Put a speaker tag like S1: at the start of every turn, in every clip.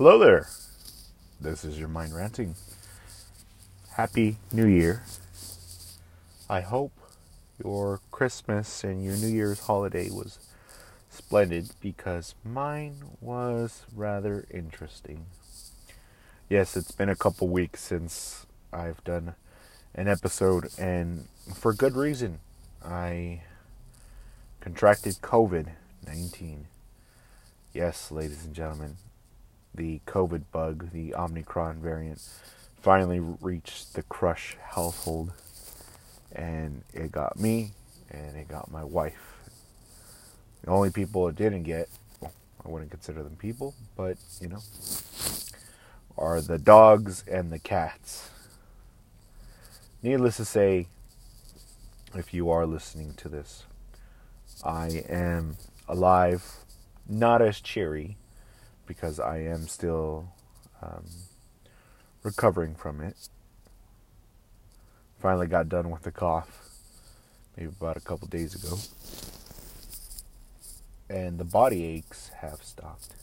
S1: Hello there. This is your mind ranting. Happy New Year. I hope your Christmas and your New Year's holiday was splendid because mine was rather interesting. Yes, it's been a couple weeks since I've done an episode, and for good reason. I contracted COVID 19. Yes, ladies and gentlemen, the COVID bug, the Omicron variant, finally reached the Crush household. And it got me, and it got my wife. The only people it didn't get, well, I wouldn't consider them people, but you know, are the dogs and the cats. Needless to say, if you are listening to this, I am alive, not as cheery, because I am still um, recovering from it. Finally got done with the cough, maybe about a couple days ago. And the body aches have stopped.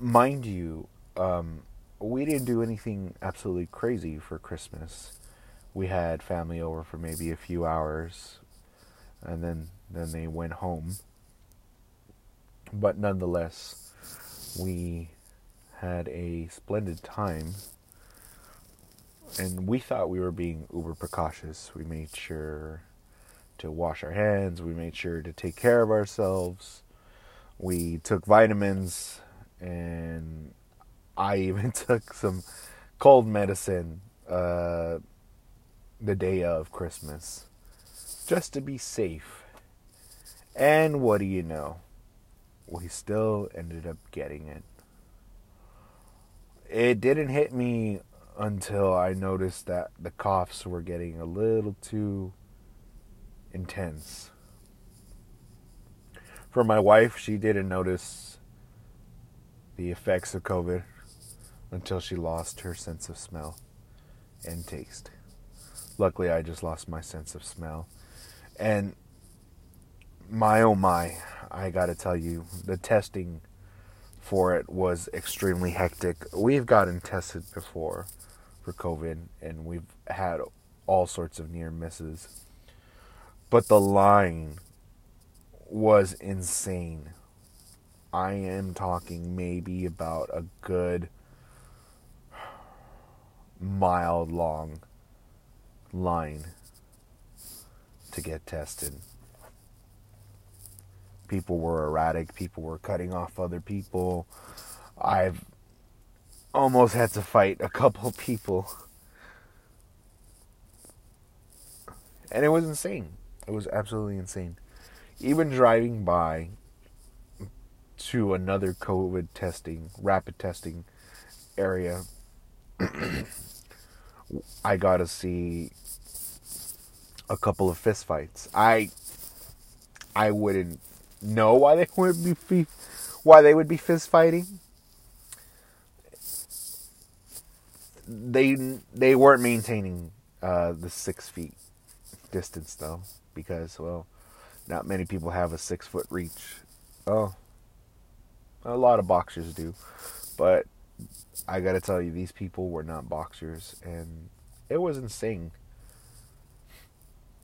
S1: Mind you, um, we didn't do anything absolutely crazy for Christmas. We had family over for maybe a few hours, and then then they went home. But nonetheless, we had a splendid time, and we thought we were being uber precautious. We made sure to wash our hands. We made sure to take care of ourselves. We took vitamins and I even took some cold medicine uh, the day of Christmas just to be safe. And what do you know? We still ended up getting it. It didn't hit me until I noticed that the coughs were getting a little too intense. For my wife, she didn't notice the effects of COVID until she lost her sense of smell and taste. Luckily, I just lost my sense of smell. And my oh my, I gotta tell you, the testing for it was extremely hectic. We've gotten tested before for COVID and we've had all sorts of near misses. But the line was insane. I am talking maybe about a good mile long line to get tested. People were erratic, people were cutting off other people. I've almost had to fight a couple people. And it was insane. It was absolutely insane. Even driving by to another COVID testing, rapid testing area I got to see a couple of fistfights. I I wouldn't know why they would be why they would be fist fighting. They they weren't maintaining uh, the six feet distance though, because well, not many people have a six foot reach. Oh, a lot of boxers do, but I gotta tell you, these people were not boxers, and it was insane.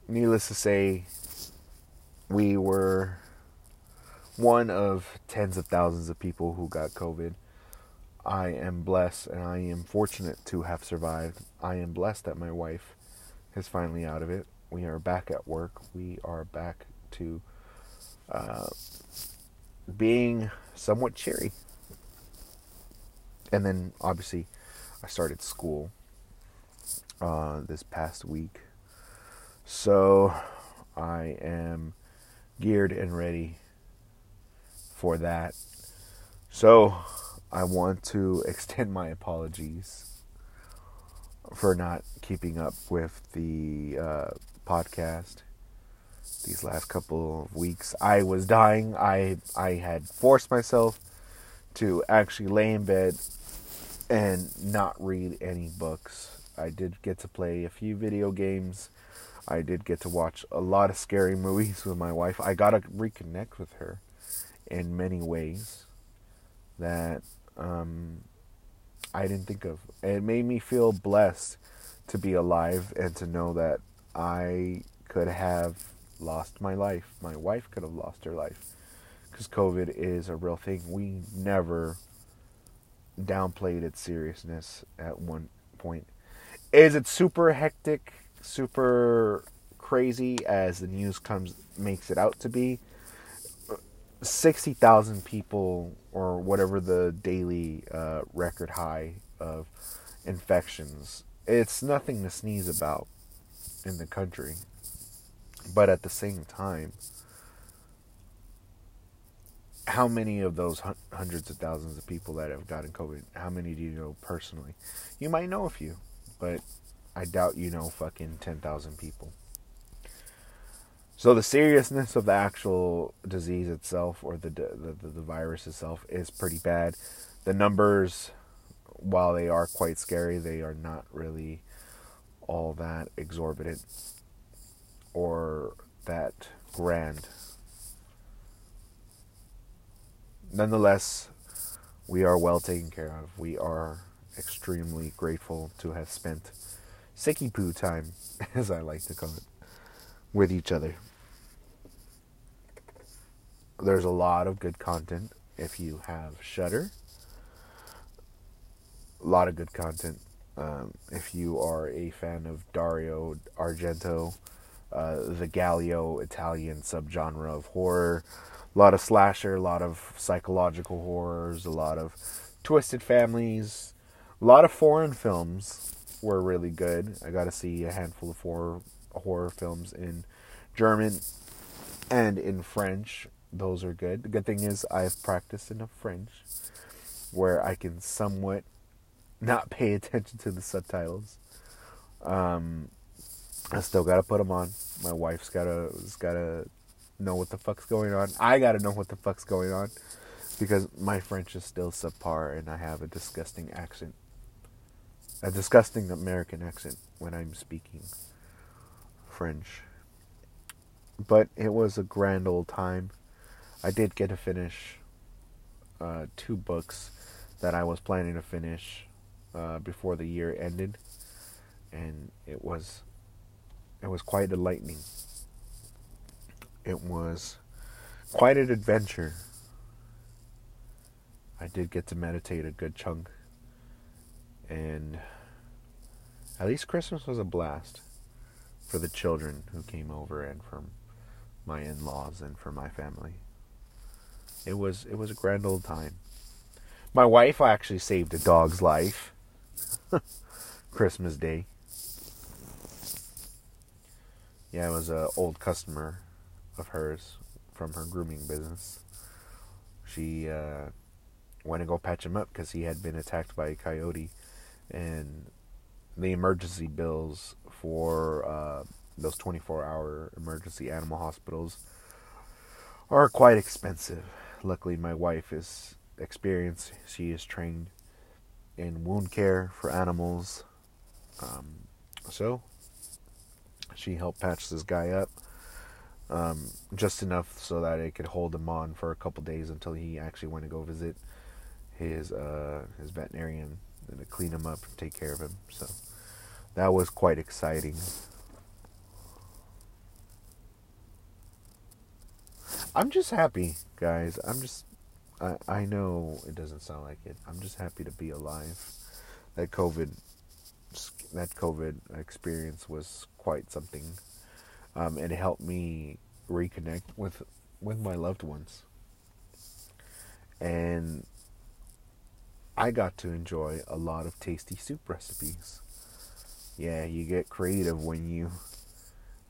S1: Needless to say, we were one of tens of thousands of people who got COVID. I am blessed and I am fortunate to have survived. I am blessed that my wife is finally out of it. We are back at work. We are back to uh, being somewhat cheery and then obviously I started school uh, this past week, so I am geared and ready for that. So I want to extend my apologies for not keeping up with the uh, podcast these last couple of weeks. I was dying. I I had forced myself to actually lay in bed and not read any books. I did get to play a few video games. I did get to watch a lot of scary movies with my wife. I got to reconnect with her in many ways that um, I didn't think of. It made me feel blessed to be alive and to know that I could have lost my life. My wife could have lost her life because COVID is a real thing. We never downplayed its seriousness at one point. Is it super hectic, super crazy as the news comes makes it out to be? 60,000 people or whatever the daily uh, record high of infections. It's nothing to sneeze about in the country. But at the same time, how many of those hundreds of thousands of people that have gotten COVID, how many do you know personally? You might know a few, but I doubt you know fucking 10,000 people. So the seriousness of the actual disease itself or the, the, the, virus itself is pretty bad. The numbers, while they are quite scary, they are not really all that exorbitant or that grand nonetheless, we are well taken care of. We are extremely grateful to have spent sicky poo time, as I like to call it, with each other. There's a lot of good content if you have Shudder. A lot of good content. Um, if you are a fan of Dario Argento, uh, the Giallo Italian subgenre of horror, a lot of slasher, a lot of psychological horrors, a lot of twisted families, a lot of foreign films were really good. I got to see a handful of horror horror films in German and in French. Those are good. The good thing is I've practiced enough French where I can somewhat not pay attention to the subtitles. Um, I still gotta put them on. My wife's gotta gotta know what the fuck's going on. I gotta know what the fuck's going on because my French is still subpar and I have a disgusting accent. A disgusting American accent when I'm speaking French. But it was a grand old time. I did get to finish uh, two books that I was planning to finish uh, before the year ended, and it was it was quite enlightening it was quite an adventure. I did get to meditate a good chunk. And at least Christmas was a blast for the children who came over and for my in-laws and for my family. It was it was a grand old time. My wife actually saved a dog's life. Christmas Day. Yeah, it was an old customer of hers from her grooming business. She uh, went to go patch him up because he had been attacked by a coyote, and the emergency bills for uh, those 24-hour emergency animal hospitals are quite expensive. Luckily, my wife is experienced. She is trained in wound care for animals. Um, so she helped patch this guy up um, just enough so that it could hold him on for a couple days until he actually went to go visit his uh, his veterinarian and to clean him up and take care of him. So that was quite exciting. I'm just happy, guys. I'm just I I know it doesn't sound like it. I'm just happy to be alive. That COVID that COVID experience was quite something um, and it helped me reconnect with with my loved ones. And I got to enjoy a lot of tasty soup recipes. Yeah, you get creative when you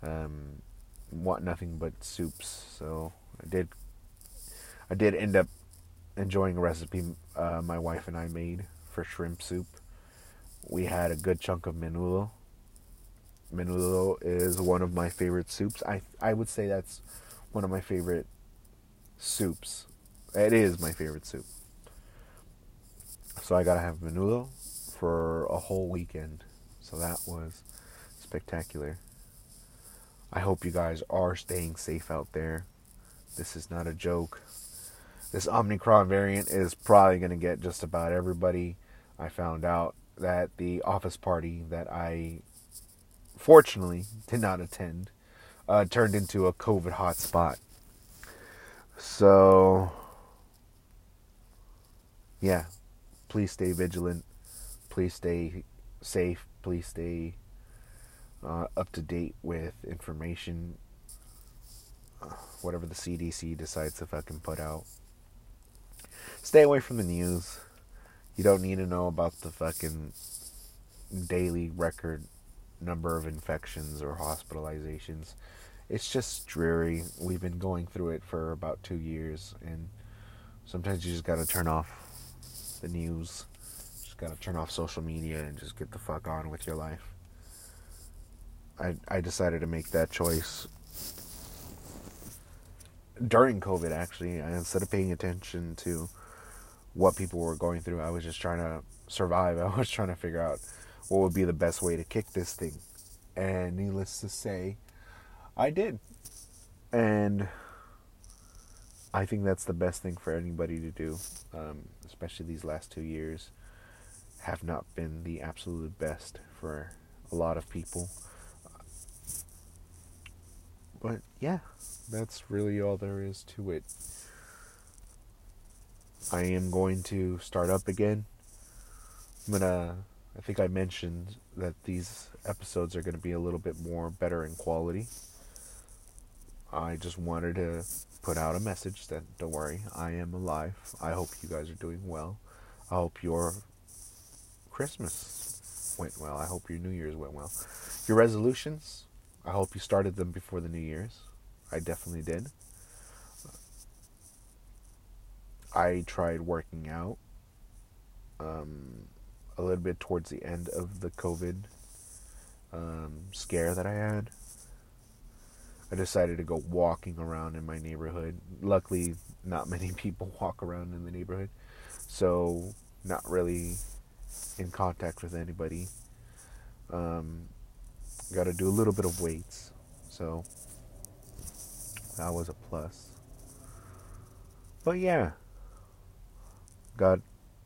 S1: um, want nothing but soups. So I did. I did end up enjoying a recipe uh, my wife and I made for shrimp soup. We had a good chunk of menudo menudo is one of my favorite soups. I I would say that's one of my favorite soups. It is my favorite soup. So I gotta have menudo for a whole weekend. So that was spectacular. I hope you guys are staying safe out there. This is not a joke. this Omicron variant is probably going to get just about everybody. I found out that the office party that I fortunately did not attend uh, turned into a COVID hotspot. So, yeah, please stay vigilant. Please stay safe. Please stay uh, up to date with information, whatever the CDC decides to fucking put out. Stay away from the news. You don't need to know about the fucking daily record number of infections or hospitalizations. It's just dreary. We've been going through it for about two years, and sometimes you just gotta turn off the news. Just gotta turn off social media and just get the fuck on with your life. I I decided to make that choice during COVID. Actually, instead of paying attention to what people were going through, I was just trying to survive. I was trying to figure out what would be the best way to kick this thing. And needless to say, I did. And I think that's the best thing for anybody to do, um, especially these last two years have not been the absolute best for a lot of people. But yeah, that's really all there is to it. I am going to start up again. I'm gonna I think I mentioned that these episodes are going to be a little bit more better in quality. I just wanted to put out a message that don't worry, I am alive. I hope you guys are doing well. I hope your Christmas went well. I hope your New Year's went well. Your resolutions, I hope you started them before the New Year's. I definitely did. I tried working out. Um, a little bit towards the end of the COVID um, scare that I had. I decided to go walking around in my neighborhood. Luckily, not many people walk around in the neighborhood, so not really in contact with anybody. Um, Got to do a little bit of weights, so that was a plus. But yeah, got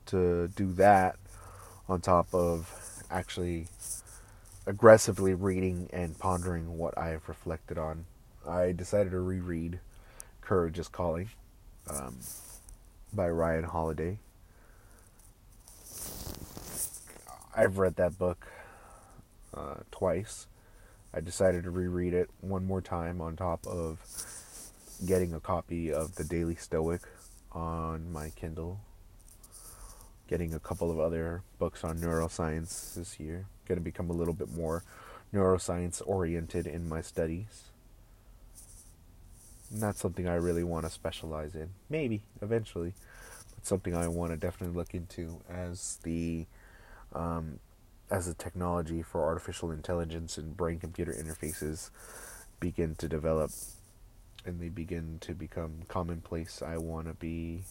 S1: to do that on top of actually aggressively reading and pondering what I have reflected on. I decided to reread Courage is Calling um, by Ryan Holiday. I've read that book uh, twice. I decided to reread it one more time on top of getting a copy of The Daily Stoic on my Kindle getting a couple of other books on neuroscience this year. Going to become a little bit more neuroscience oriented in my studies. Not something I really want to specialize in. Maybe eventually, but something I want to definitely look into as the um, as the technology for artificial intelligence and brain computer interfaces begin to develop and they begin to become commonplace. I want to be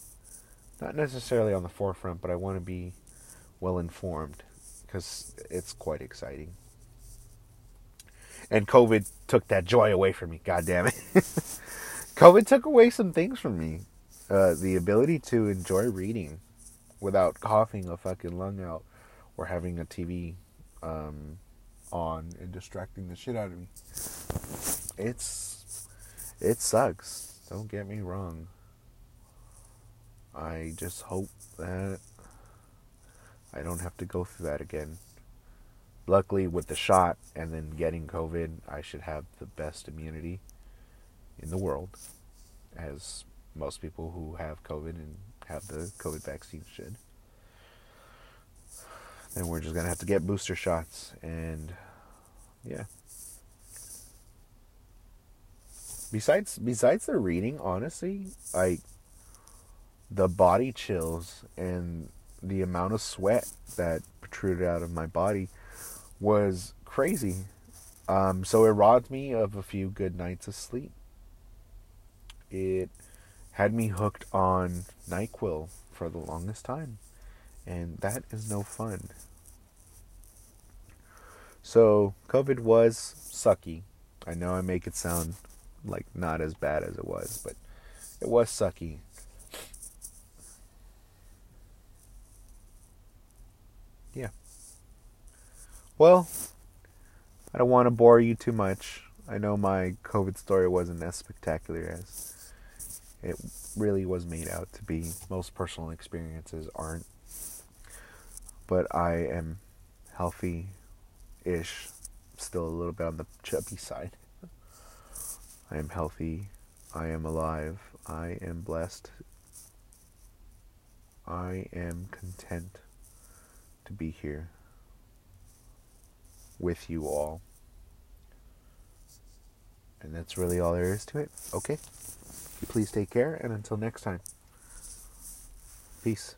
S1: not necessarily on the forefront, but I want to be well informed because it's quite exciting. And COVID took that joy away from me. God damn it. COVID took away some things from me. Uh, the ability to enjoy reading without coughing a fucking lung out or having a TV um, on and distracting the shit out of me. It's it sucks. Don't get me wrong. I just hope that I don't have to go through that again. Luckily, with the shot and then getting COVID, I should have the best immunity in the world, as most people who have COVID and have the COVID vaccine should. Then we're just gonna have to get booster shots, and yeah. Besides, besides the reading, honestly, like the body chills and the amount of sweat that protruded out of my body was crazy. Um, so it robbed me of a few good nights of sleep. It had me hooked on NyQuil for the longest time, and that is no fun. So, COVID was sucky. I know I make it sound like not as bad as it was, but it was sucky. Yeah. Well, I don't want to bore you too much. I know my COVID story wasn't as spectacular as it really was made out to be. Most personal experiences aren't. But I am healthy ish, still a little bit on the chubby side. I am healthy. I am alive. I am blessed. I am content to be here with you all. And that's really all there is to it. Okay? Please take care, and until next time, peace.